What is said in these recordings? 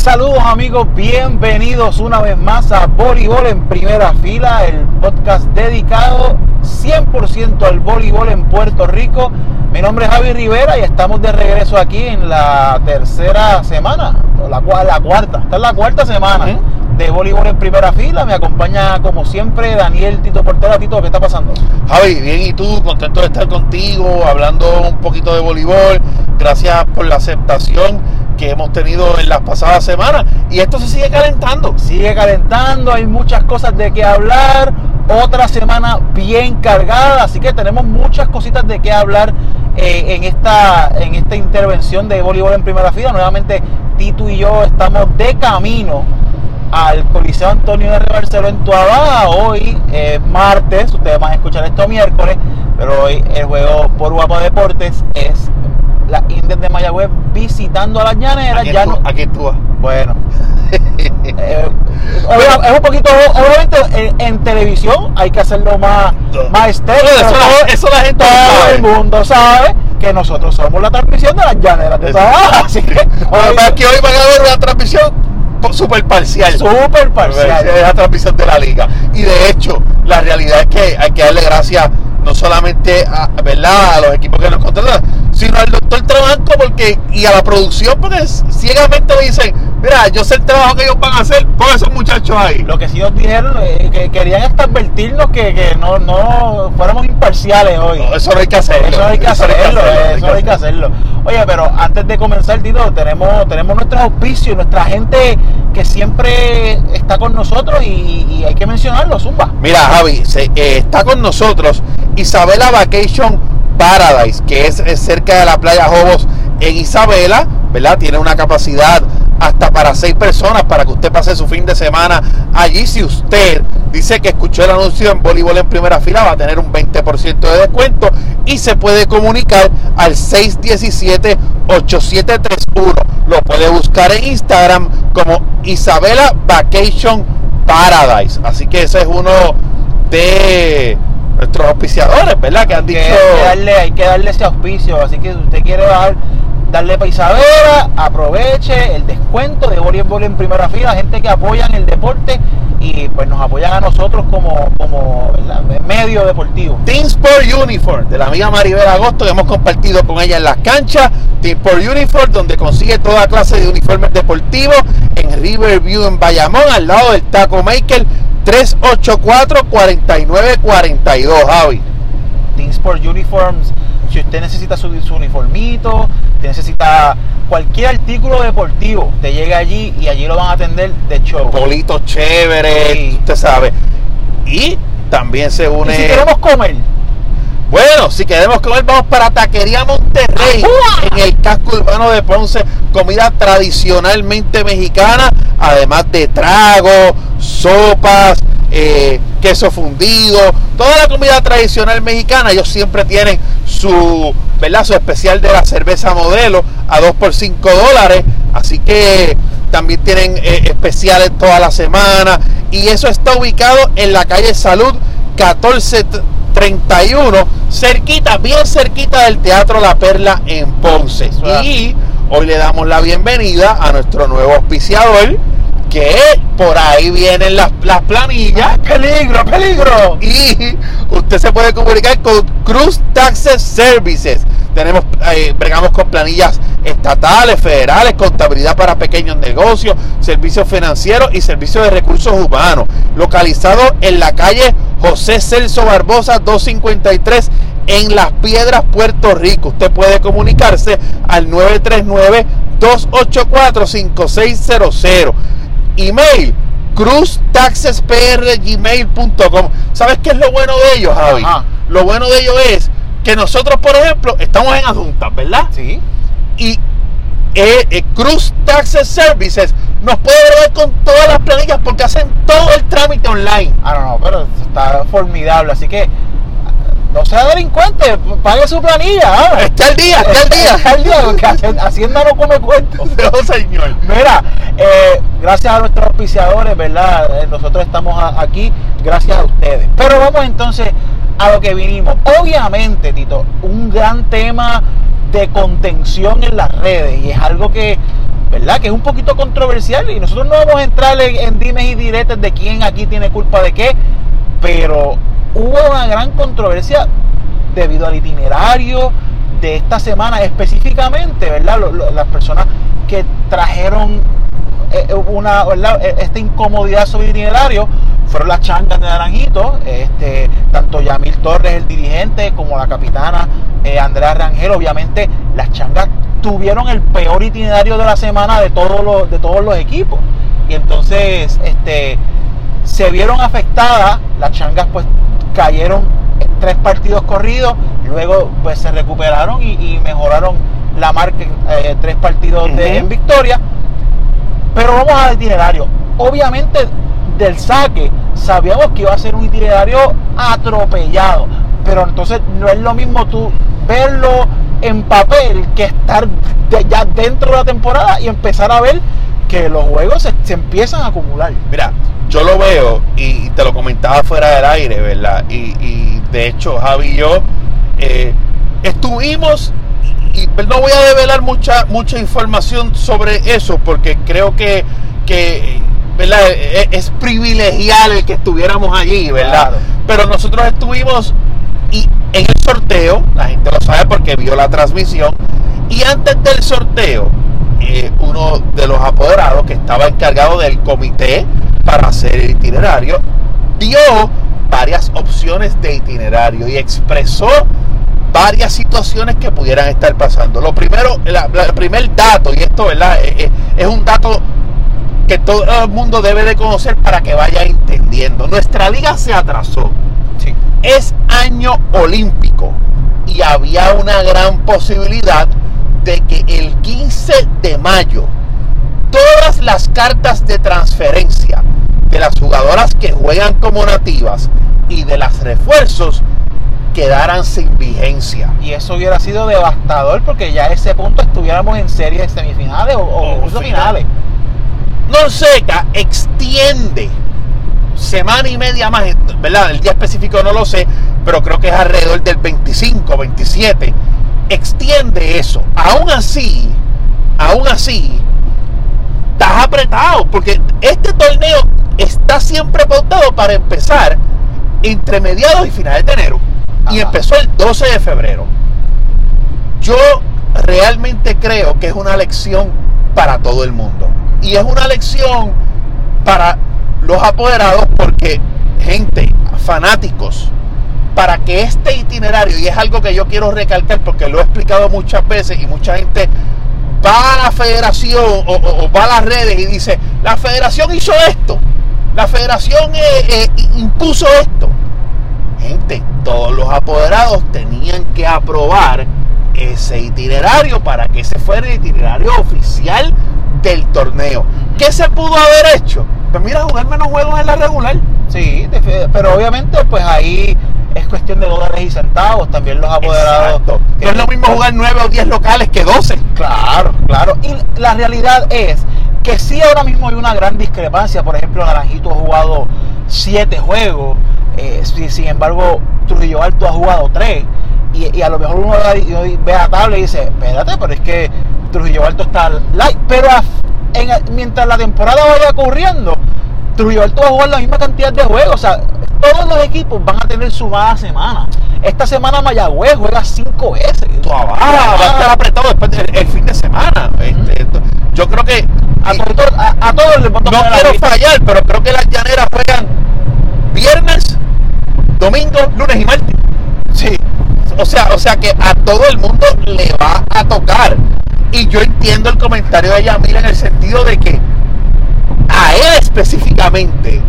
saludos amigos, bienvenidos una vez más a Voleibol en Primera Fila, el podcast dedicado 100% al voleibol en Puerto Rico. Mi nombre es Javi Rivera y estamos de regreso aquí en la tercera semana, la, la cuarta, esta es la cuarta semana de voleibol en Primera Fila. Me acompaña como siempre Daniel Tito Portera. Tito, ¿qué está pasando? Javi, bien, ¿y tú? Contento de estar contigo, hablando un poquito de voleibol. Gracias por la aceptación que hemos tenido en las pasadas semanas. Y esto se sigue calentando. Sigue calentando, hay muchas cosas de qué hablar. Otra semana bien cargada, así que tenemos muchas cositas de qué hablar eh, en, esta, en esta intervención de voleibol en primera fila. Nuevamente, Tito y yo estamos de camino al Coliseo Antonio de Barceló en Tuabá. Hoy es martes, ustedes van a escuchar esto miércoles, pero hoy el juego por Guapa Deportes es la Indes de Mayagüez visitando a las llaneras. ya no, aquí tú Bueno. Eh, es un poquito, obviamente en, televisión hay que hacerlo más, más estéril. Eso, la, gente todo el mundo sabe que nosotros somos la transmisión de las llaneras. Así que, hoy, que hoy van a ver una transmisión super parcial. Super parcial. Es la transmisión de la liga. Y de hecho, la realidad es que hay que darle gracias no solamente a, ¿verdad? a los equipos que nos contratan, sino al doctor Trabanco porque, y a la producción, porque ciegamente dicen, mira, yo sé el trabajo que ellos van a hacer, por esos muchachos ahí. Lo que sí ellos dijeron, eh, que querían hasta advertirnos que, que no, no fuéramos imparciales hoy. eso no hay que hacerlo. Eso hay que hacerlo, eso hay que hacerlo. Oye, pero antes de comenzar, Tito, tenemos, tenemos nuestros auspicios, nuestra gente que siempre está con nosotros y, hay que mencionarlo, Zumba. Mira, Javi, se, eh, está con nosotros Isabela Vacation Paradise, que es, cerca de la playa Jobos en Isabela, ¿verdad? Tiene una capacidad hasta para seis personas para que usted pase su fin de semana allí. Si usted dice que escuchó el anuncio en voleibol en primera fila, va a tener un 20% de descuento y se puede comunicar al 617-8731. Lo puede buscar en Instagram como Isabela Vacation Paradise. Así que ese es uno de nuestros auspiciadores, ¿verdad? Que han dicho. Hay que, darle, hay que darle ese auspicio. Así que si usted quiere dar, darle para Isabela, aproveche el descuento de voleibol en primera fila, gente que apoya en el deporte y pues nos apoyan a nosotros como, como medio deportivo. Team Sport Uniform de la amiga Maribel Agosto que hemos compartido con ella en las canchas. Team Sport Uniform donde consigue toda clase de uniformes deportivos en Riverview en Bayamón al lado del Taco Maker 384-4942, Javi. Team Sport Uniforms, si usted necesita su, uniformito, necesita cualquier artículo deportivo, te llega allí y allí lo van a atender de show. Bolitos chéveres, usted sabe. Y también se une. si queremos comer. Bueno, si queremos comer, vamos para Taquería Monterrey, en el casco urbano de Ponce. Comida tradicionalmente mexicana, además de trago, sopas, eh, queso fundido, toda la comida tradicional mexicana. Ellos siempre tienen su, ¿verdad? su especial de la cerveza modelo a 2 por 5 dólares. Así que también tienen eh, especiales toda la semana. Y eso está ubicado en la calle Salud 14 31, cerquita, bien cerquita del Teatro La Perla en Ponce. Y hoy le damos la bienvenida a nuestro nuevo auspiciador, que por ahí vienen las, las planillas. ¡Peligro, peligro! Y usted se puede comunicar con Cruz Taxes Services. Tenemos, eh, bregamos con planillas estatales, federales, contabilidad para pequeños negocios, servicios financieros y servicios de recursos humanos. Localizado en la calle José Celso Barbosa 253 en Las Piedras, Puerto Rico. Usted puede comunicarse al 939-284-5600. Email cruztaxespr.gmail.com. ¿Sabes qué es lo bueno de ellos, Javi? Lo bueno de ellos es que nosotros, por ejemplo, estamos en adjuntas, ¿verdad? Sí. Y eh, eh, Cruz Taxes Services nos puede ver con todas las planillas porque hacen todo el trámite online. Ah, no, no, pero está formidable. Así que no sea delincuente, pague su planilla. ¿ah? Está el día, está el día. Está el día, porque Hacienda no come cuentos. No, señor. Mira, eh, gracias a nuestros auspiciadores, ¿verdad? Nosotros estamos aquí gracias a ustedes. Pero vamos entonces a lo que vinimos. Obviamente, Tito, un gran tema de contención en las redes y es algo que ¿verdad? Que es un poquito controversial y nosotros no vamos a entrar en, en dimes y diretes de quién aquí tiene culpa de qué, pero hubo una gran controversia debido al itinerario de esta semana específicamente, ¿verdad? Las personas que trajeron una, ¿verdad? Eh, esta incomodidad sobre el itinerario fueron las changas de Naranjito, este, tanto Yamil Torres, el dirigente, como la capitana eh, Andrea Rangel. Obviamente, las changas tuvieron el peor itinerario de la semana de todos los, de todos los equipos. Y entonces, este, se vieron afectadas, las changas pues cayeron en tres partidos corridos, luego pues se recuperaron y, y mejoraron la marca en eh, tres partidos de, en victoria. Pero vamos al itinerario. Obviamente del saque sabíamos que iba a ser un itinerario atropellado, pero entonces no es lo mismo tú verlo en papel que estar ya dentro de la temporada y empezar a ver que los juegos se, empiezan a acumular. Mira, yo lo veo y, te lo comentaba fuera del aire, ¿verdad? Y, y de hecho, Javi y yo eh, estuvimos, y, y no voy a develar mucha, mucha información sobre eso porque creo que, que ¿verdad? Es, es el que estuviéramos allí, ¿verdad? Claro. Pero nosotros estuvimos y en el sorteo, la gente lo sabe porque vio la transmisión, y antes del sorteo, eh, uno de los apoderados que estaba encargado del comité para hacer el itinerario, dio varias opciones de itinerario y expresó varias situaciones que pudieran estar pasando. Lo primero, la- la- el primer dato, y esto ¿verdad? Eh, eh, es un dato que todo el mundo debe de conocer para que vaya entendiendo. Nuestra liga se atrasó Sí. es año olímpico y había una gran posibilidad de que el 15 de mayo todas las cartas de transferencia de las jugadoras que juegan como nativas y de las refuerzos quedaran sin vigencia. Y eso hubiera sido devastador porque ya a ese punto estuviéramos en series semifinales o, o O incluso final. finales. Norseca extiende semana y media más, ¿verdad? El día específico no lo sé, pero creo que es alrededor del 25, 27. Extiende eso. Aún así, aún así, estás apretado, porque este torneo está siempre pautado para empezar entre mediados y finales de enero. Y empezó el 12 de febrero. Yo realmente creo que es una lección para todo el mundo. Y es una lección para los apoderados porque, gente, fanáticos, para que este itinerario, y es algo que yo quiero recalcar porque lo he explicado muchas veces y mucha gente va a la federación o, o- o va a las redes y dice, la federación hizo esto, la federación eh, eh, impuso esto. Gente, todos los apoderados tenían que aprobar ese itinerario para que ese fuera el itinerario oficial del torneo. ¿Qué se pudo haber hecho? Pues mira, jugar menos juegos en la regular. Sí, pero obviamente pues ahí es cuestión de dólares y centavos. También los apoderados. No es lo mismo jugar 9 o 10 locales que 12. Claro, claro. Y la realidad es que sí ahora mismo hay una gran discrepancia. Por ejemplo, Naranjito ha jugado siete juegos. Eh, si- sin embargo, Trujillo Alto ha jugado tres. Y, y a lo mejor uno ve- la tabla y dice, espérate, pero es que Trujillo Alto está light. Pero a- en- mientras la temporada vaya ocurriendo, Trujillo Alto va a jugar la misma cantidad de juegos. O sea, todos los equipos van a tener su mala semana. Esta semana Mayagüez juega cinco veces. Ah, va a estar apretado después del el fin de semana. Este, esto- yo creo que A, todos- a- a todos les a no quiero fallar, pero creo que las llaneras juegan viernes, domingo, lunes y martes. Sí. O sea, o sea que a todo el mundo le va a tocar. Y yo entiendo el comentario de Yamil en el sentido de que a él específicamente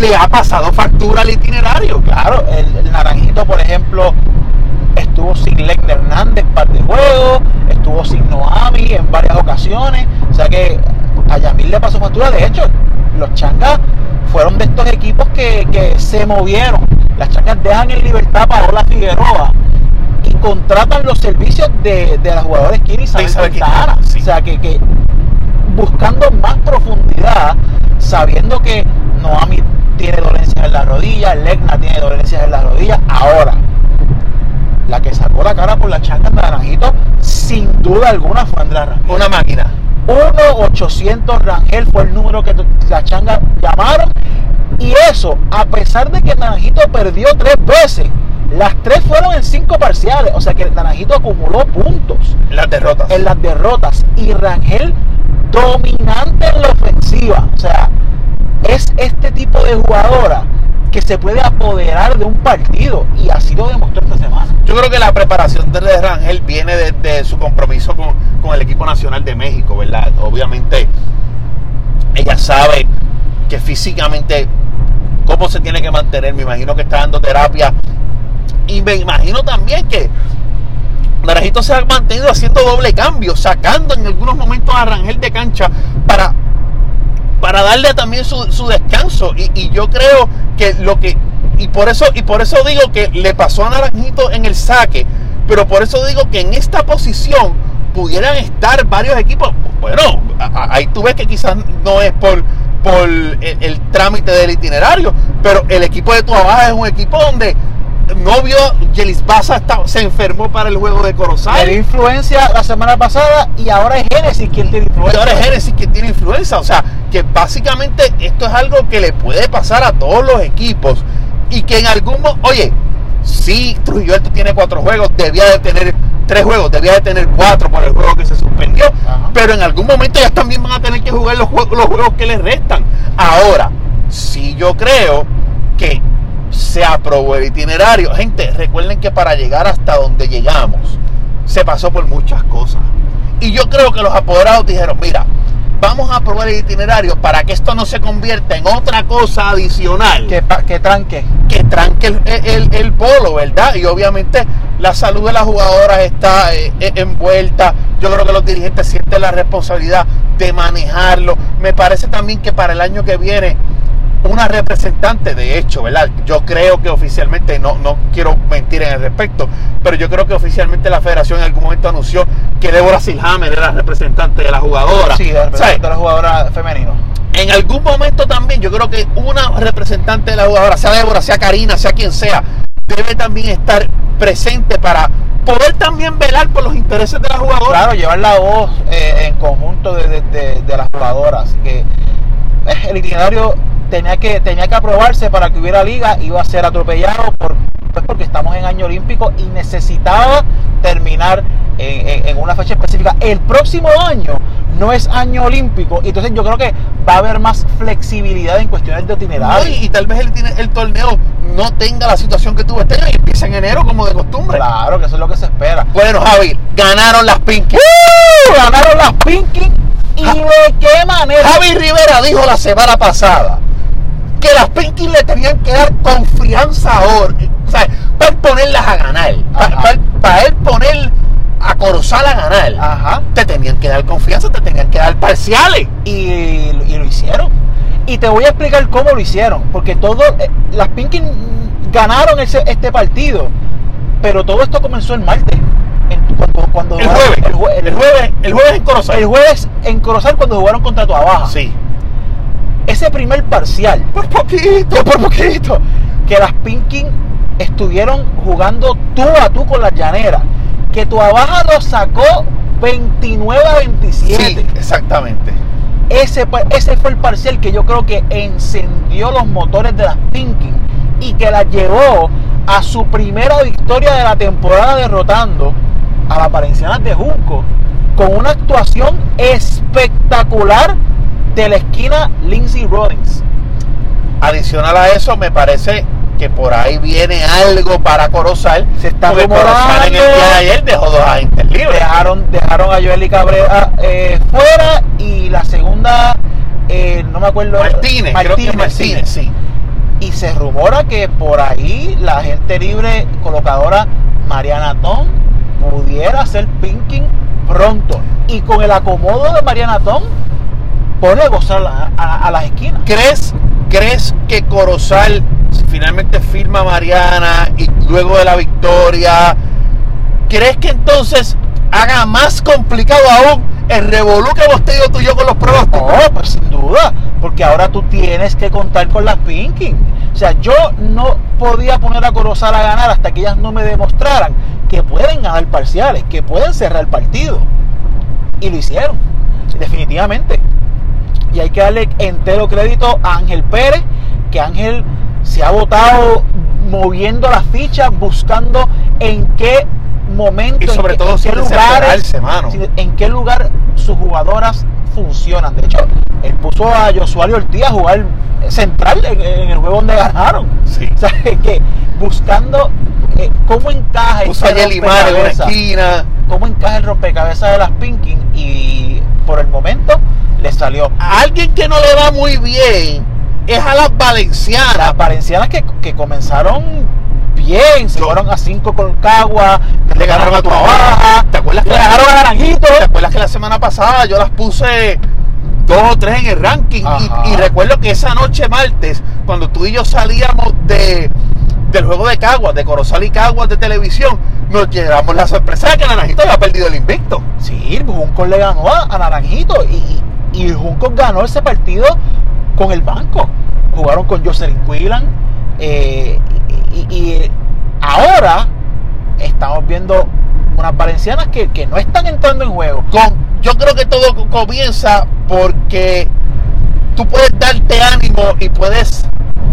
le ha pasado factura al itinerario. Claro, el, el Naranjito, por ejemplo, estuvo sin Lecter Hernández par de juegos, estuvo sin Noami en varias ocasiones. O sea que a Yamil le pasó factura. De hecho, los changas fueron de estos equipos que, que se movieron. Las changas dejan en libertad a Paola Figueroa y contratan los servicios de, de la jugadora Kiri Isabel sí. O sea que, que buscando más profundidad, sabiendo que Noami tiene dolencias en la rodilla, Legna tiene dolencias en la rodilla. Ahora, la que sacó la cara por la changa de Naranjito, sin duda alguna fue Andrea Ramírez. Una máquina. 1-800 Rangel fue el número que la changa llamaron. Y eso, a pesar de que Naranjito perdió tres veces, las tres fueron en cinco parciales. O sea que Naranjito acumuló puntos. En las derrotas. En las derrotas. Y Rangel dominante en la ofensiva. O sea, es este tipo de jugadora que se puede apoderar de un partido y así lo demostró esta semana. Yo creo que la preparación de Rangel viene de, su compromiso con, con, el equipo nacional de México, ¿verdad? Obviamente ella sabe que físicamente cómo se tiene que mantener, me imagino que está dando terapia y me imagino también que Naranjito se ha mantenido haciendo doble cambio, sacando en algunos momentos a Rangel de cancha para para darle también su, descanso. Y, yo creo que lo que. Y por eso, y por eso digo que le pasó a Naranjito en el saque. Pero por eso digo que en esta posición pudieran estar varios equipos. Bueno, ahí tú ves que quizás no es por, por el, trámite del itinerario, pero el equipo de tu abajo es un equipo donde novio Yelis Baza se enfermó para el juego de Corozal. Tiene influencia la semana pasada y ahora es Genesis quien tiene influencia. Y ahora es Genesis quien tiene influencia. O sea, que básicamente esto es algo que le puede pasar a todos los equipos. Y que en algún momento, oye, sí, Trujillo Alto tiene cuatro juegos, debía de tener tres juegos, debía de tener cuatro por el juego que se suspendió. Pero en algún momento ellos también van a tener que jugar los, juegos, los juegos que les restan. Ahora, si yo creo que se aprobó el itinerario. Gente, recuerden que para llegar hasta donde llegamos, se pasó por muchas cosas. Y yo creo que los apoderados dijeron, mira, vamos a aprobar el itinerario para que esto no se convierta en otra cosa adicional. Que, que tranque. Que tranque el, el, polo, ¿verdad? Y obviamente la salud de las jugadoras está eh, eh, envuelta. Yo creo que los dirigentes sienten la responsabilidad de manejarlo. Me parece también que para el año que viene una representante, de hecho, ¿verdad? Yo creo que oficialmente, no, no quiero mentir en el respecto, pero yo creo que oficialmente la federación en algún momento anunció que Débora Silhammer era representante de la jugadora. Sí, de la jugadora femenina. En algún momento también yo creo que una representante de la jugadora, sea Débora, sea Karina, sea quien sea, debe también estar presente para poder también velar por los intereses de la jugadora. Claro, llevar la voz eh, en conjunto de, de, de, las jugadoras. Que el itinerario tenía que, tenía que aprobarse para que hubiera liga, iba a ser atropellado por, pues porque estamos en año olímpico y necesitaba terminar en, una fecha específica. El próximo año no es año olímpico, y entonces yo creo que va a haber más flexibilidad en cuestiones de itinerario. y, tal vez el, el, torneo no tenga la situación que tuvo este año y empieza en enero como de costumbre. Claro, que eso es lo que se espera. Bueno, Javi, ganaron las Pinky. Ganaron las Pinky. ¿Y de qué manera? Javi Rivera dijo la semana pasada que las Pinky le tenían que dar confianza ahora. O sea, para ponerlas a ganar. Para, él poner a Corozal a ganar. Ajá. Te tenían que dar confianza, te tenían que dar parciales. Y, lo hicieron. Y te voy a explicar cómo lo hicieron. Porque todo, eh, las Pinky ganaron ese, este partido. Pero todo esto comenzó el martes. Cuando, el, jueves, el, jueves, el, jueves, en Corozal. El jueves en Corozal cuando jugaron contra tu abajo. Sí ese primer parcial, por poquito, por poquito, que las Pinkin estuvieron jugando tú a tú con las llaneras, que tu abaja lo sacó 29 a 27. Sí, exactamente. Ese, ese fue el parcial que yo creo que encendió los motores de las Pinkin y que las llevó a su primera victoria de la temporada derrotando a las Valencianas de Junco con una actuación espectacular de la esquina Lindsay Rollins. Adicional a eso, me parece que por ahí viene algo para Corozal. Se está en el día de ayer dejó dos agentes libres. Dejaron, dejaron a Joely Cabrera eh, fuera y la segunda, eh, no me acuerdo. Martínez, Martínez, Martínez, sí. Y se rumora que por ahí la agente libre colocadora Mariana Tom pudiera hacer pinking pronto. Y con el acomodo de Mariana Tom pone a gozar a, las esquinas. ¿Crees, ¿Crees que Corozal finalmente firma a Mariana y luego de la victoria, ¿crees que entonces haga más complicado aún el revolú que hemos tenido tú y yo con los pronósticos? No, pues sin duda, porque ahora tú tienes que contar con las Pinking. O sea, yo no podía poner a Corozal a ganar hasta que ellas no me demostraran que pueden ganar parciales, que pueden cerrar partido. Y lo hicieron. Definitivamente. Y hay que darle entero crédito a Ángel Pérez, que Ángel se ha votado moviendo las fichas, buscando en qué momento, Y sobre en, todo qué- en sin qué lugares, mano. en qué lugar sus jugadoras funcionan. De hecho, él puso a Josué Ortiz a jugar central en, en el juego donde ganaron. Sí. O sea, que buscando eh, cómo encaja Puso a ese Yelimar en una esquina. cómo encaja el rompecabezas de las Pinkin y por el momento le salió. A alguien que no le va muy bien es a las valencianas. Las valencianas que, que comenzaron bien, se fueron a 5 con Cagua, Le ganaron a tu Baja, ¿Te acuerdas le que ganaron a Naranjito. ¿Te acuerdas que la semana pasada yo las puse dos o tres en el ranking? Y, y recuerdo que esa noche martes, cuando tú y yo salíamos de, del juego de Caguas, de Corozal y Caguas de televisión, nos llevamos la sorpresa de que Naranjito había perdido el invicto. Sí, Juncos le ganó a, a Naranjito y, y, y Juncos ganó ese partido con el banco. Jugaron con Jocelyn Quillan eh, y, ahora estamos viendo unas valencianas que, que no están entrando en juego. Con, yo creo que todo co- comienza porque tú puedes darte ánimo y puedes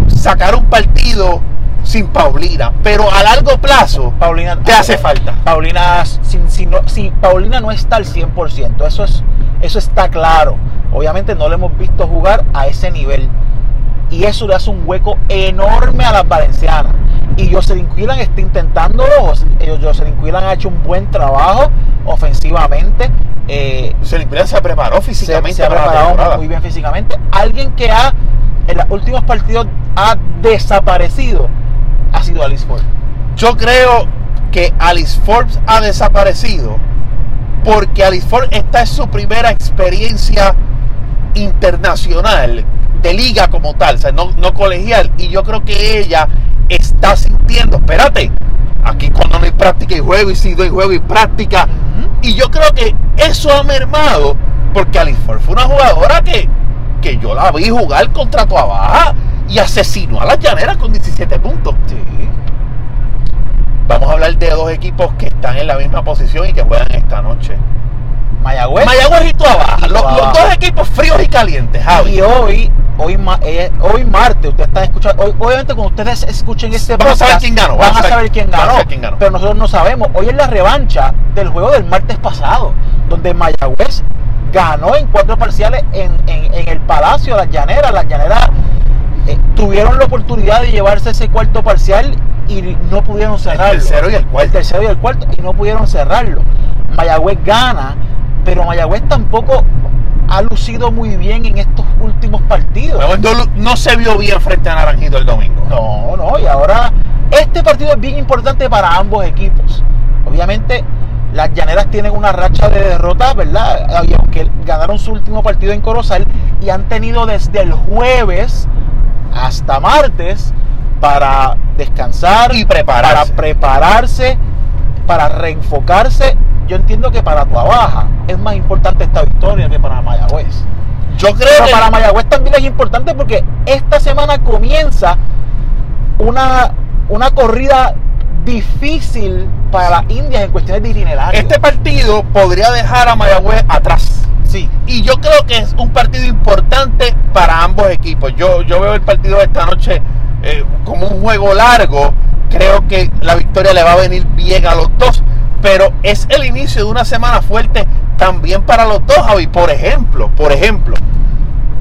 sacar un partido sin Paulina, pero a largo plazo Paulina te hace falta. Paulina, si, si no, si Paulina no está al 100%, eso, es, eso está claro. Obviamente no le hemos visto jugar a ese nivel. Y eso le hace un hueco enorme a las valencianas. Y Jocelyn Quillan está intentándolo. Jocelyn Quillan ha hecho un buen trabajo ofensivamente. Eh, Se, se preparó físicamente se ha preparado muy bien físicamente. Alguien que ha, en los últimos partidos, ha desaparecido ha sido Alice Ford. Yo creo que Alice Forbes ha desaparecido porque Alice Forbes esta es su primera experiencia internacional de liga como tal, o sea, no, no colegial. Y yo creo que ella está sintiendo, espérate, aquí cuando no hay práctica y juego, y si doy juego y práctica. Y yo creo que eso ha mermado porque Alice Ford fue una jugadora que, que yo la vi jugar contra Tuabaja y asesinó a las llaneras con 17 puntos. Sí. Vamos a hablar de dos equipos que están en la misma posición y que juegan esta noche. Mayagüez. Mayagüez y Tuabaja, los, los dos equipos fríos y calientes, Javi. Y hoy, hoy, ma- eh, hoy martes, ustedes están escuchando, hoy- obviamente cuando ustedes escuchen este Vamos a saber podcast, quién ganó, van a saber- quién ganó, saber quién ganó. pero nosotros no sabemos. Hoy es la revancha del juego del martes pasado, donde Mayagüez ganó en cuatro parciales en, en- en el Palacio, las Llaneras, las Llaneras eh, tuvieron la oportunidad de llevarse ese cuarto parcial y no pudieron cerrarlo. tercero y el cuarto. El tercero y el cuarto y no pudieron cerrarlo. Mayagüez gana, pero Mayagüez tampoco ha lucido muy bien en estos últimos partidos. No se vio bien frente a Naranjito el domingo. No, no, y ahora este partido es bien importante para ambos equipos. Obviamente las llaneras tienen una racha de derrotas, ¿verdad? Y aunque ganaron su último partido en Corozal y han tenido desde el jueves hasta martes para descansar Y prepararse. para prepararse, para reenfocarse. Yo entiendo que para Tuabaja es más importante esta victoria que para Mayagüez. Yo creo Pero que para Mayagüez también es importante porque esta semana comienza una, una corrida difícil para las Indias en cuestiones de itinerario. este partido podría dejar a Mayagüez atrás. sí, Y yo creo que es un partido importante para ambos equipos. Yo, yo veo el partido de esta noche eh, como un juego largo. Creo que la victoria le va a venir bien a los dos. Pero es el inicio de una semana fuerte también para los dos, Javi. Por ejemplo, por ejemplo,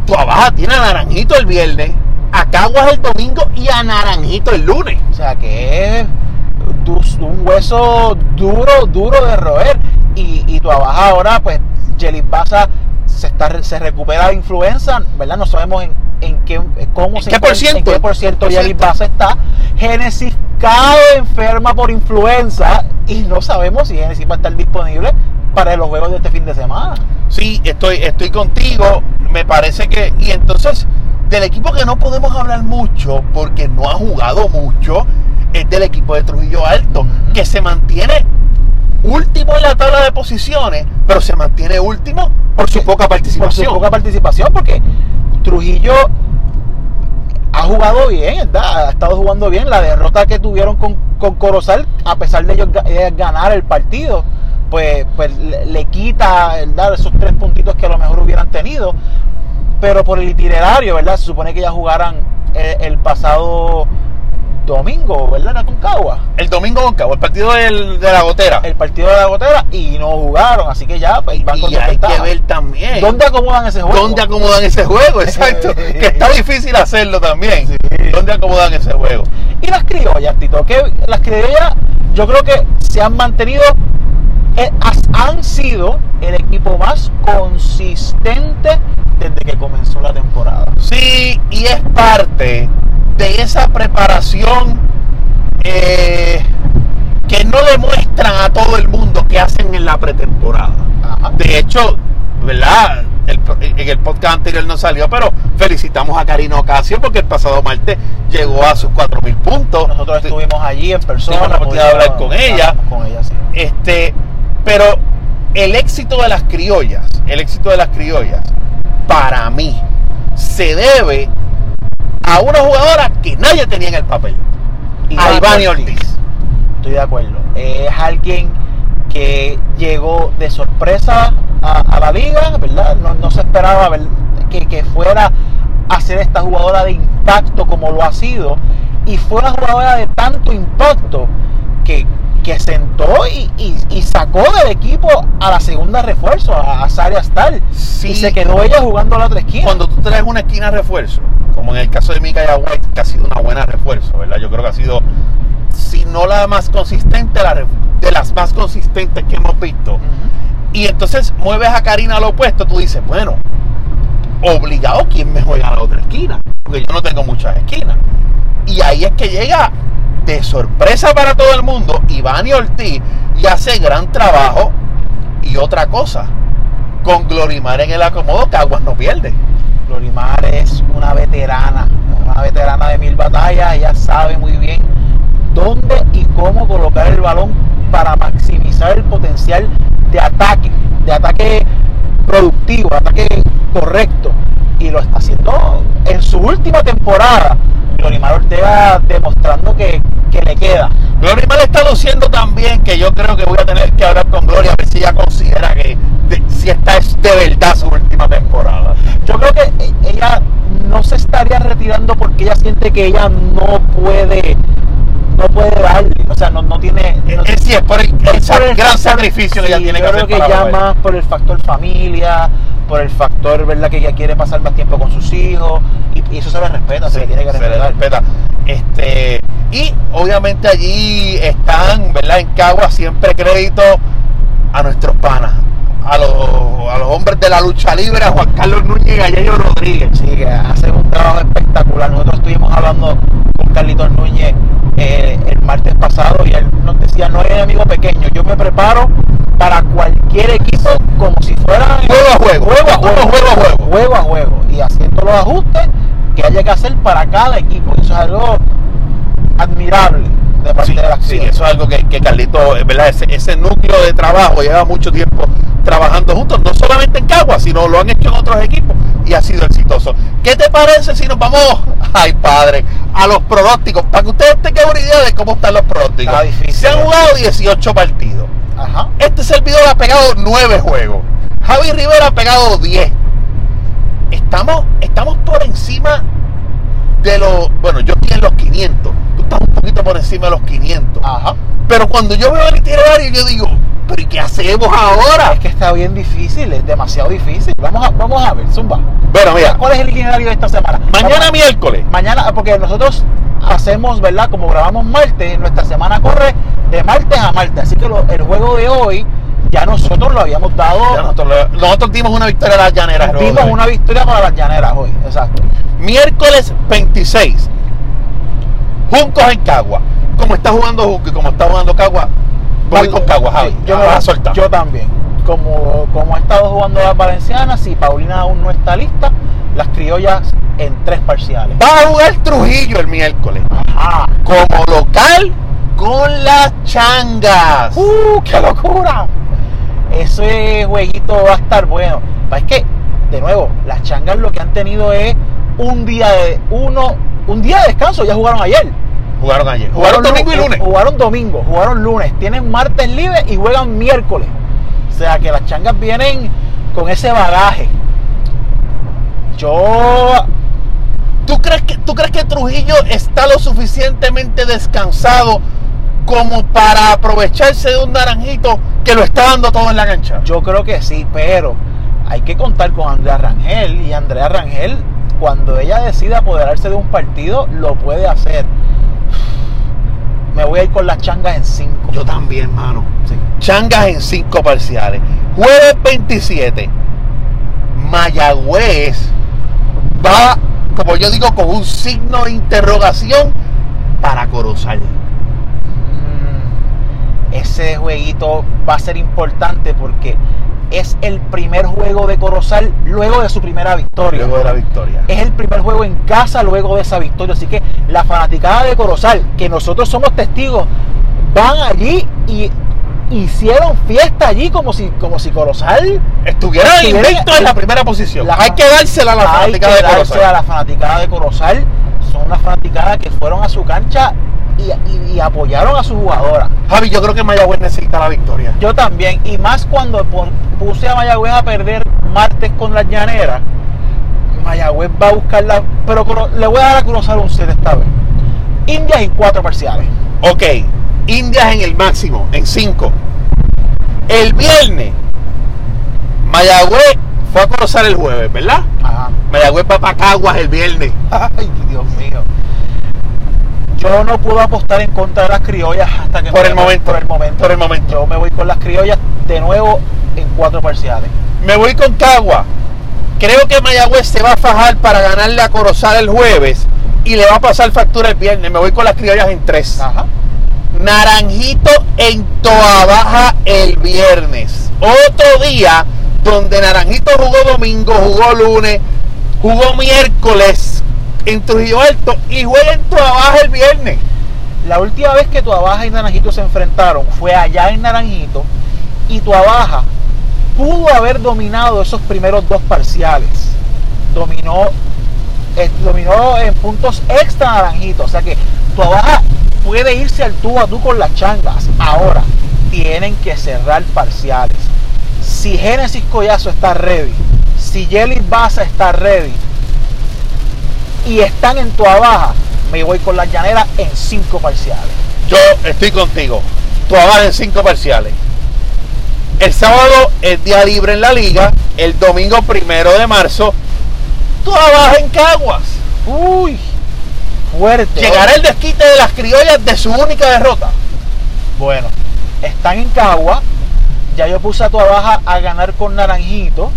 Tuabaja tiene a Naranjito el viernes, a Caguas el domingo y a Naranjito el lunes. o sea que es un hueso duro, duro de roer. Y, y Tuabaja ahora, pues, Yelis Baza se, está, se recupera de influenza, ¿verdad? No sabemos en, en qué, cómo ¿En se qué por ciento? en qué por ciento ¿Por Yelis ciento? Baza está. Génesis cae enferma por influenza y no sabemos si Génesis va a estar disponible para los juegos de este fin de semana. Sí, estoy, estoy contigo. Me parece que. Y entonces, del equipo que no podemos hablar mucho, porque no ha jugado mucho, es del equipo de Trujillo Alto, que se mantiene último en la tabla de posiciones, pero se mantiene último por su poca por participación. su poca participación, porque Trujillo ha jugado bien, ¿verdad? ha estado jugando bien. La derrota que tuvieron con, con Corozal, a pesar de ellos eh, ganar el partido, pues, pues le, quita el dar esos tres puntitos que a lo mejor hubieran tenido. Pero por el itinerario, ¿verdad? Se supone que ya jugaran el, el pasado domingo, ¿verdad? En Aconcagua. El domingo con Cabo, el partido del- de la gotera. El partido de la gotera y no jugaron, así que ya pues, van con y hay que ver también ¿Dónde acomodan ese juego? dónde acomodan ese juego, exacto. que está difícil hacerlo también. Sí. ¿Dónde acomodan ese juego? Y las criollas, Tito, que las criollas yo creo que se han mantenido, eh, han sido el equipo más consistente desde que comenzó la temporada. Sí, y es parte de esa preparación eh, que no le muestran a todo el mundo que hacen en la pretemporada. Ajá. De hecho, ¿verdad? El- en el podcast anterior no salió, pero felicitamos a Karina Ocasio porque el pasado martes llegó a sus 4.000 puntos. Nosotros estuvimos allí en persona. Tuvimos la oportunidad de hablar con ella. Con ella, sí. Este, pero el éxito de las criollas, el éxito de las criollas, para mí, se debe a una jugadora que nadie tenía en el papel. A Ivani Ortiz. Estoy de acuerdo. Es alguien que llegó de sorpresa a, a la liga, ¿verdad? No, no se esperaba ver- que, que fuera a ser esta jugadora de impacto como lo ha sido. Y fue una jugadora de tanto impacto que, que sentó y, y- y sacó del equipo a la segunda refuerzo, a, a Saria Star. Sí. Y se quedó ella jugando a la otra esquina. Cuando tú traes una esquina refuerzo, como en el caso de Micaiah White, que ha sido una buena refuerzo, ¿verdad? Yo creo que ha sido, si no la más consistente, la de las más consistentes que hemos visto. Y entonces mueves a Karina al opuesto, tú dices, bueno, obligado, ¿quién me juega a la otra esquina? Porque yo no tengo muchas esquinas. Y ahí es que llega de sorpresa para todo el mundo Ivani Ortiz y hace gran trabajo. Y otra cosa, con Glorimar en el acomodo, Caguas no pierde. Glorimar es una veterana, una veterana de mil batallas, ella sabe muy bien dónde y cómo colocar el balón para maximizar el potencial de ataque, de ataque productivo, de ataque correcto. Y lo está haciendo en su última temporada. Glorimar Ortega demostrando que, que le queda. Glorimar está luciendo también que yo creo que voy a tener que hablar con Gloria a ver si ella considera que si esta es de verdad su última temporada. Yo creo que e- ella no se estaría retirando porque ella siente que ella no puede, no puede darle, o sea, no, no tiene. no- Es sí, es por el, el es por el gran factor- sacrificio que ella sí, tiene que yo hacer creo que ya más por el factor familia, por el factor, ¿verdad? Que ella quiere pasar más tiempo con sus hijos y, y eso se le respeta, se le tiene que se le respetar. respeta. Este, y obviamente allí están, ¿verdad? En Cagua siempre crédito a nuestros panas, a los, a los hombres de la lucha libre, a Juan Carlos Núñez y a Yayo Rodríguez. Sí, que hacen un trabajo espectacular. Nosotros estuvimos hablando con Carlitos Núñez eh, el martes pasado y él nos decía, no hay enemigo pequeño, yo me preparo para cualquier equipo como si fuera Juego a juego, juego a juego, juego a juego. juego a juego y haciendo los ajustes que haya que hacer para cada equipo. Eso es algo admirable de parte Sí, de la sí, acción. eso es algo que, que Carlito, ¿verdad? Ese, ese núcleo de trabajo lleva mucho tiempo trabajando juntos, no solamente en Cagua, sino lo han hecho en otros equipos y ha sido exitoso. ¿Qué te parece si nos vamos, ay padre, a los pronósticos? Para que ustedes tengan una idea de cómo están los pronósticos. Está difícil, Se han jugado 18 partidos. Ajá. Este servidor ha pegado 9 juegos. Javi Rivera ha pegado 10. Estamos, estamos por encima de los. Bueno, yo estoy en los 500. Por encima de los 500. Ajá. Pero cuando yo veo el itinerario, yo digo, ¿pero y qué hacemos ahora? Es que está bien difícil, es demasiado difícil. Vamos a, vamos a ver, Zumba. Bueno, mira, ¿Cuál es el itinerario de esta semana? mañana Vamos- miércoles. Mañana, porque nosotros hacemos, ¿verdad? Como grabamos martes, nuestra semana corre de martes a martes. Así que lo- el juego de hoy ya nosotros lo habíamos dado. Nosotros, nosotros dimos una victoria a las llaneras. dimos una victoria para las llaneras hoy. Exacto. Miércoles 26. Juncos en Cagua. Como está jugando Junco y como está jugando Cagua, voy con Cagua, Javi. Yo, me vas a soltar. yo también. Como, como ha estado jugando las valencianas, si Paulina aún no está lista, las criollas en tres parciales. Va a jugar Trujillo el miércoles. Ajá. Como local con las changas. ¡Uh, qué locura! Ese jueguito va a estar bueno. Es que, de nuevo, las changas lo que han tenido es un día de uno, un día de descanso, ya jugaron ayer. Jugaron ayer. Jugaron, domingo y lu- lunes. Jugaron domingo, jugaron lunes. Tienen martes libre y juegan miércoles. O sea que las changas vienen con ese bagaje. Yo ¿Tú crees, que, ¿Tú crees que Trujillo está lo suficientemente descansado como para aprovecharse de un naranjito que lo está dando todo en la cancha? Yo creo que sí, pero hay que contar con Andrea Rangel y Andrea Rangel cuando ella decida apoderarse de un partido lo puede hacer. Me voy a ir con las changas en 5. Yo también, mano. Changas en cinco parciales. Jueves 27. Mayagüez va, como yo digo, con un signo de interrogación para Corozal. Ese jueguito va a ser importante porque es el primer juego de Corozal luego de su primera victoria. Luego de la victoria. es el primer juego en casa luego de esa victoria. Así que la fanaticada de Corozal, que nosotros somos testigos, van allí y hicieron fiesta allí como si, como si Corozal Estuvieron- invictos en la primera posición. La- Hay que dársela a la fanática de Corozal. a la fanaticada de Corozal. Son una fanaticada que fueron a su cancha y, y- y apoyaron a su jugadora. Javi, yo creo que Mayagüez necesita la victoria. Yo también, y más cuando puse a Mayagüez a perder martes con las llaneras, Mayagüez va a buscarla, pero le voy a dar a Corozal un set esta vez. Indias en cuatro parciales. Ok, Indias en el máximo, en 5. El viernes, Mayagüez fue a Corozal el jueves, ¿verdad? Ajá. Mayagüez va para Caguas el viernes. Ay, Dios mío. Yo no puedo apostar en contra de las criollas hasta que Por el momento. Por el momento. Por el momento. Yo me voy con las criollas de nuevo en cuatro parciales. Me voy con Cagua. Creo que Mayagüez se va a fajar para ganarle a Corozal el jueves y le va a pasar factura el viernes. Me voy con las criollas en 3. Ajá. Naranjito en Toa Baja el viernes. Otro día donde Naranjito jugó domingo, jugó lunes, jugó miércoles en Trujillo Alto y juega en Toa Baja el viernes. La última vez que Tuabaja y Naranjito se enfrentaron fue allá en Naranjito y Tuabaja pudo haber dominado esos primeros dos parciales. Dominó, eh, dominó en puntos extra Naranjito. O sea que Tuabaja puede irse al tú a tú con las changas. Ahora, tienen que cerrar parciales. Si Génesis Collazo está ready, si Jelly Baza está ready y están en Tuabaja, me voy con las llaneras en cinco parciales. Yo estoy contigo. Toa Baja en 5 parciales. El sábado es día libre en la liga. El domingo primero de marzo, Toa Baja en Caguas. Uy, fuerte. Llegará el desquite de las criollas de su única derrota. Bueno, están en Cagua. Ya yo puse a Tuabaja a ganar con Naranjito.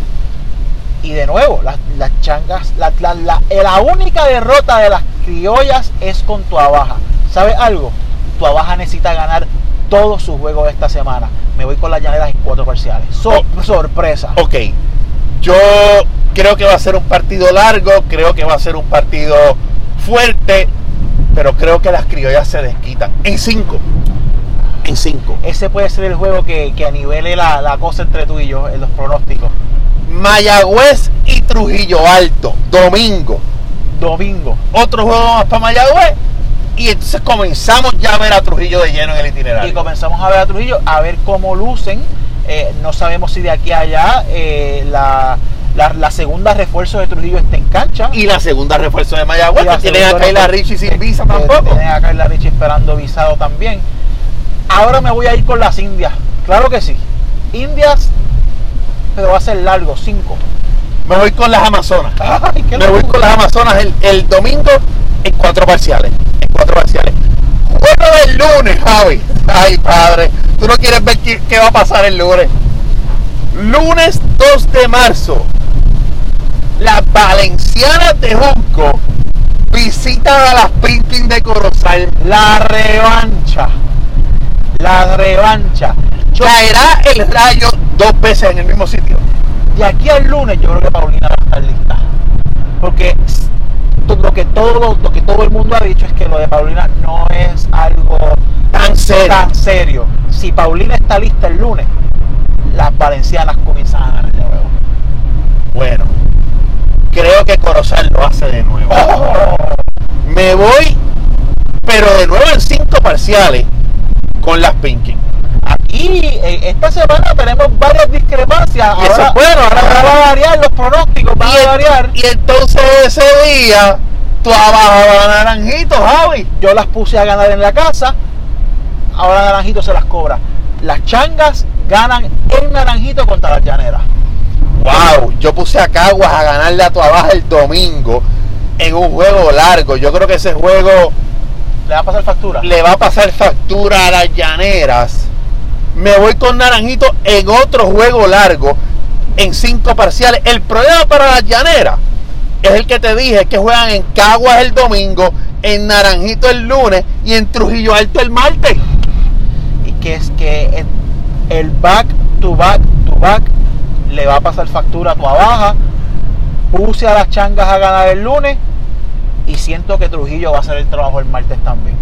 Y de nuevo, las, las changas, la, la- la- la única derrota de las criollas es con Tuabaja. ¿Sabes algo? Tuabaja necesita ganar todos sus juegos esta semana. Me voy con las llaneras en cuatro parciales. Sor- sorpresa. Ok, yo creo que va a ser un partido largo, creo que va a ser un partido fuerte, pero creo que las criollas se desquitan. En 5. En 5. Ese puede ser el juego que, que anivele la, la cosa entre tú y yo en los pronósticos. Mayagüez y Trujillo Alto, domingo. Domingo. Otro juego más para Mayagüez. Y entonces comenzamos ya a ver a Trujillo de lleno en el Y itinerario. comenzamos a ver a Trujillo, a ver cómo lucen. Eh, no sabemos si de aquí a allá eh, la, la, la segunda refuerzo de Trujillo está en cancha. Y la segunda refuerzo de Mayagüez, Y que tienen a Kayla Richie sin visa tampoco. Tienen a Kayla Richie esperando visado también. Ahora me voy a ir con las Indias. Claro que sí. Indias, pero va a ser largo, 5. Me voy con las Amazonas. Me voy con las Amazonas el, el domingo en cuatro parciales. En cuatro parciales. Juego del lunes, Javi. Ay, padre. Tú no quieres ver qué, qué va a pasar el lunes. Lunes 2 de marzo. Las Valencianas de Junco visitan a las Pinkin de Corozal. La revancha. La revancha. Caerá el rayo dos veces en el mismo sitio. de aquí al lunes yo creo que Paulina va a estar lista. Porque lo que todo, lo que todo el mundo ha dicho es que lo de Paulina no es algo Tan serio. tan serio. Si Paulina está lista el lunes, las valencianas comienzan a ganar de nuevo. Bueno, creo que Corozal lo hace de nuevo. Oh. Me voy, pero de nuevo parciales con las Pinkin. Esta semana tenemos varias discrepancias. Y Ahora, bueno, ahora- ahora va a variar los pronósticos, van a variar. y entonces ese día tú abajo a naranjito, Javi. Yo las puse a ganar en la casa, ahora Naranjito se las cobra. Las changas ganan en Naranjito contra las llaneras. Wow, yo puse a Caguas a ganarle a tu abajo el domingo en un juego largo. Yo creo que ese juego ¿Le va a pasar factura? le va a pasar factura a las llaneras. Me voy con Naranjito en otro juego largo, en cinco parciales. El problema para las llaneras es el que te dije, que juegan en Caguas el domingo, en Naranjito el lunes y en Trujillo Alto el martes. y que es que el- back to back to back le va a pasar factura a tu baja. Puse a las changas a ganar el lunes y siento que Trujillo va a hacer el trabajo el martes también.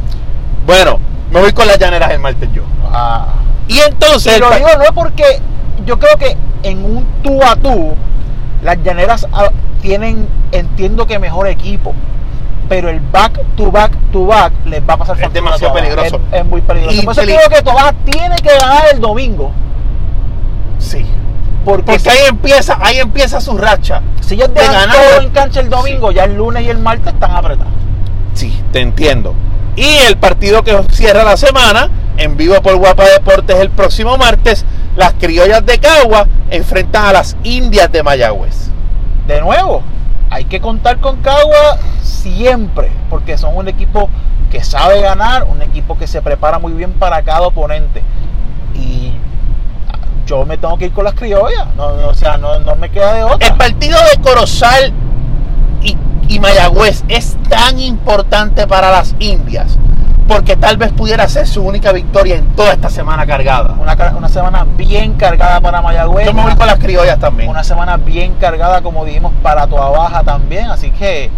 Bueno, me voy con las llaneras el martes yo. Ah. Y entonces... Y lo digo no es porque yo creo que en un tú a tú las llaneras ah, tienen, entiendo que mejor equipo. Pero el back to back to back les va a pasar Es demasiado peligroso. Es, es muy peligroso. Por eso creo que Tobaja tiene que ganar el domingo. Sí. Porque, Porque ahí empieza, ahí empieza su racha. si ellos de dejan ganar- todo en cancha el domingo, ya el lunes y el martes están apretados. Sí, te entiendo. Y el partido que cierra la semana, en vivo por Guapa Deportes el próximo martes, las criollas de Cagua enfrentan a las indias de Mayagüez. De nuevo, hay que contar con Cagua siempre, porque son un equipo que sabe ganar, un equipo que se prepara muy bien para cada oponente. Y yo me tengo que ir con las criollas, no, no, o sea, no, no me queda de otra. El partido de Corozal y, y Mayagüez es tan importante para las indias, porque tal vez pudiera ser su única victoria en toda esta semana cargada. Una, semana bien cargada para Mayagüez. Yo me voy con las criollas también. una semana bien cargada, como dijimos, para Toa Baja también. Así que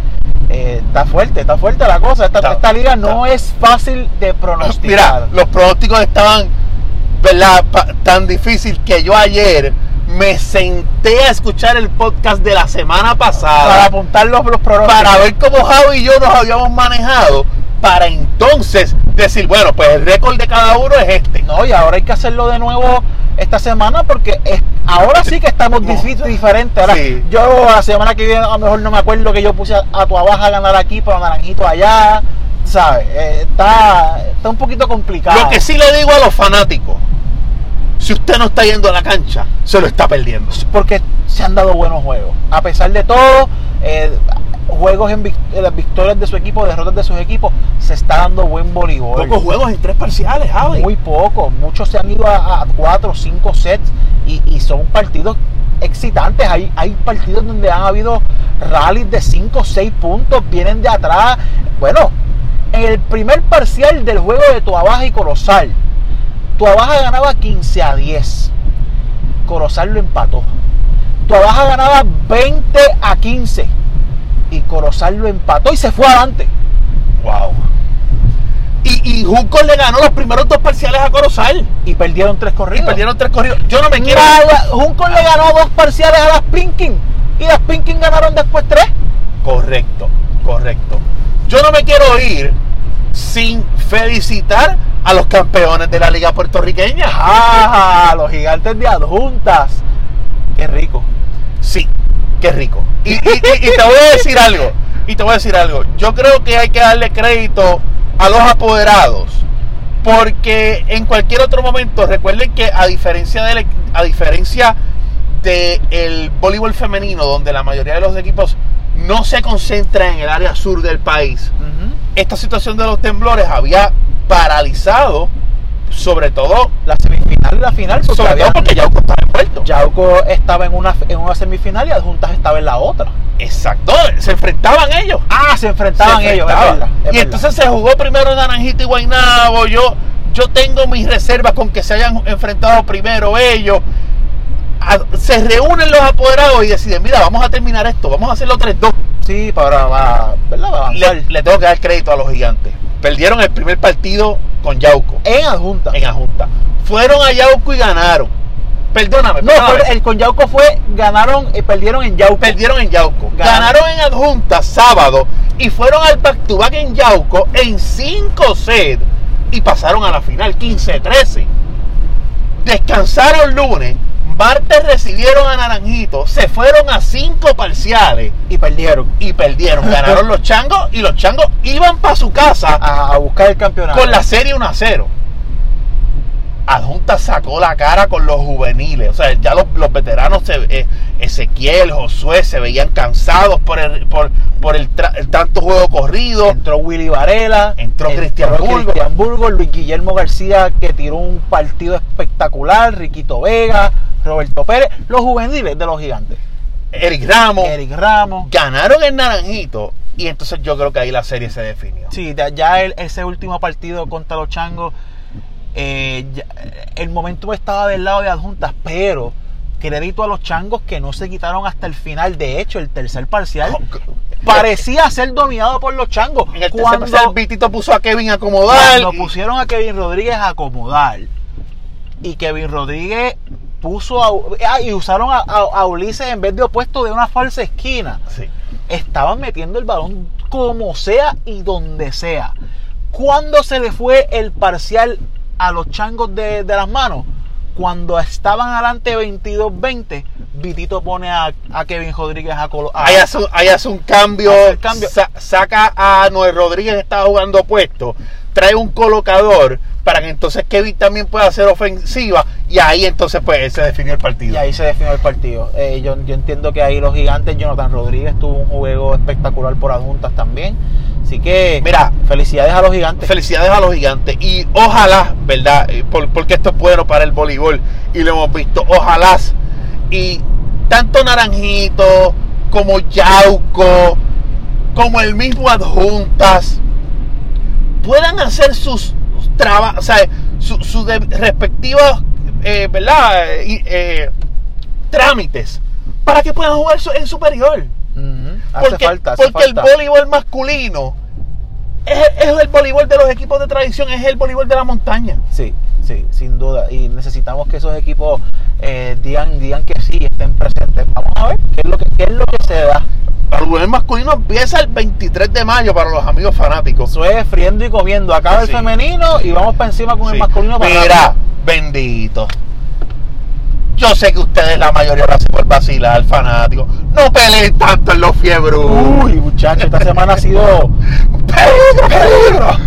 eh, está fuerte, está fuerte la cosa. Esta, Está- esta liga no está. es fácil de pronosticar. Mira, los pronósticos estaban tan difícil que yo ayer me senté a escuchar el podcast de la semana para pasada apuntar los, los pronósticos. para ver cómo Javi y yo nos habíamos manejado para entonces decir, bueno, pues el récord de cada uno es este. No, y ahora hay que hacerlo de nuevo esta semana porque es- ahora sí que estamos No. diferentes. Ahora, Sí. Yo la semana que viene a lo mejor no me acuerdo que yo puse a, a tu abaja a ganar aquí, pero a Naranjito allá. ¿Sabes? Eh, está, está un poquito complicado. Lo que sí le digo a los fanáticos, si usted no está yendo a la cancha, se lo está perdiendo. porque se han dado buenos juegos. A pesar de todo, eh, juegos en las victorias de su equipo, derrotas de sus equipos, se está dando buen voleibol. Pocos juegos en tres parciales, Javi. Muy poco. Muchos se han ido a, a cuatro o cinco sets y, y son partidos excitantes. Hay, hay partidos donde han habido rallies de 5 o 6 puntos, vienen de atrás. Bueno, en el primer parcial del juego de Tuabaja y Corozal, Tuabaja ganaba 15 a 10. Corozal lo empató. Tuabaja ganaba 20 a 15. Y Corozal lo empató y se fue adelante. Wow. Y, y Junco le ganó los primeros dos parciales a Corozal. Y perdieron tres Y corridos. perdieron tres corridos. Yo no me quiero. Nada, Junco le ganó dos parciales a las Pinkin y las Pinkin ganaron después tres. Correcto, correcto. Yo no me quiero ir sin felicitar a los campeones de la Liga Puertorriqueña. ¡Ah! Los gigantes de adjuntas. Qué rico. Sí, qué rico. Y, y- y- y te voy a decir algo. Y te voy a decir algo. Yo creo que hay que darle crédito a los apoderados. Porque en cualquier otro momento, recuerden que a diferencia del a diferencia del voleibol femenino, donde la mayoría de los equipos no se concentra en el área sur del país, esta situación de los temblores había paralizado, sobre todo, La semifinal y la final. Porque sobre todo porque Yauco estaba envuelto. Yauco estaba en una, en una semifinal y adjuntas estaba en la otra. Exacto, se enfrentaban ellos. Ah, se enfrentaban Se ellos, es enfrentaban. verdad, es y verdad. entonces se jugó primero Naranjito y Guaynabo. Yo, yo tengo mis reservas con que se hayan enfrentado primero ellos. Se reúnen los apoderados y deciden, mira, vamos a terminar esto, vamos a hacerlo 3-2. Sí, para, para, ¿verdad? para avanzar. Le, le tengo que dar crédito a los gigantes. Perdieron el primer partido con Yauco En adjuntas. en Ajunta. Fueron a Yauco y ganaron. Perdóname, No, perdóname. el con Yauco fue, ganaron, y perdieron en Yauco. Perdieron en Yauco. Ganaron. Ganaron en Adjunta sábado y fueron al back to back en Yauco en 5 sets y pasaron a la final 15-13. Descansaron lunes, martes recibieron a Naranjito, se fueron a cinco parciales Y perdieron. y perdieron. Ganaron los changos y los changos iban para su casa A, a buscar el campeonato. con la serie 1 a 0. Adjunta sacó la cara con los juveniles. O sea, ya los, los veteranos, se- eh, Ezequiel, Josué, se veían cansados por el, por, por el, tra- el tanto juego corrido. Entró Willy Varela. Entró Cristian Burgos. Cristian Burgos, Luis Guillermo García, que tiró un partido espectacular. Riquito Vega, Roberto Pérez. Los juveniles de los gigantes. Eric Ramos. Eric Ramos. Ganaron el Naranjito. Y entonces yo creo que ahí la serie se definió. Sí, ya- ya el- ese último partido contra los changos, eh, ya- el momento estaba del lado de adjuntas, pero crédito a los changos que no se quitaron hasta el final. De hecho, el tercer parcial parecía ser dominado por los changos. En el tercer Cuando, parcial, Vitito puso a Kevin a acomodar. cuando pusieron a Kevin Rodríguez a acomodar y Kevin Rodríguez puso a, ah, y usaron a, a- a Ulises en vez de opuesto de una falsa esquina Sí. estaban metiendo el balón como sea y donde sea. Cuando se le fue el parcial a los changos de, de las manos, cuando estaban adelante 22-20, Vitito pone a, a Kevin Rodríguez a, colo- Ahí hace, un cambio, sa- saca a Noel Rodríguez que estaba jugando puesto, trae un colocador para que entonces Kevin también pueda hacer ofensiva y ahí entonces pues se definió el partido. y ahí se definió el partido. Eh, yo, yo entiendo que ahí los gigantes, Jonathan Rodríguez tuvo un juego espectacular por adjuntas también. Así que, Mira, felicidades a los gigantes. felicidades a los gigantes y ojalá, ¿verdad? Eh, por- porque esto es bueno para el voleibol y lo hemos visto, ojalá y tanto Naranjito como Yauco, como el mismo Adjuntas, puedan hacer sus trabajos, o sea, sus su respectivos, eh, ¿verdad? Eh, trámites para que puedan jugar en superior. Hace Porque, falta, hace porque el voleibol masculino es, es el voleibol de los equipos de tradición, es el voleibol de la montaña. Sí, sí, sin duda. Y necesitamos que esos equipos eh, digan, digan que sí, estén presentes. Vamos a ver qué es lo que, qué es lo que se da. El masculino empieza el 23 de mayo para los amigos fanáticos. Eso es friendo y comiendo. Acaba Sí. el femenino y vamos para encima con Sí. el masculino. para Mira, bendito. Yo sé que ustedes la mayoría lo hacen por vacilar, fanáticos. No peleen tanto en los fiebres. Uy, muchachos, esta semana ha sido. ¡Peligro, peligro!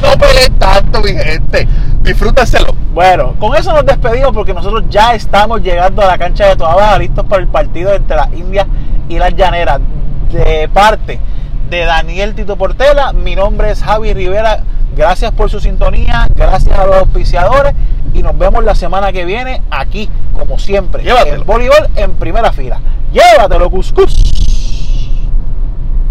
No peleen tanto, mi gente. Disfrútenselo. Bueno, con eso nos despedimos porque nosotros ya estamos llegando a la cancha de Toda Baja, listos para el partido entre las Indias y las Llaneras. De parte de Daniel Tito Portela, mi nombre es Javi Rivera. Gracias por su sintonía, gracias a los auspiciadores y nos vemos la semana que viene aquí, como siempre, Llévatelo. el voleibol en primera fila. Llévatelo, Cuscus.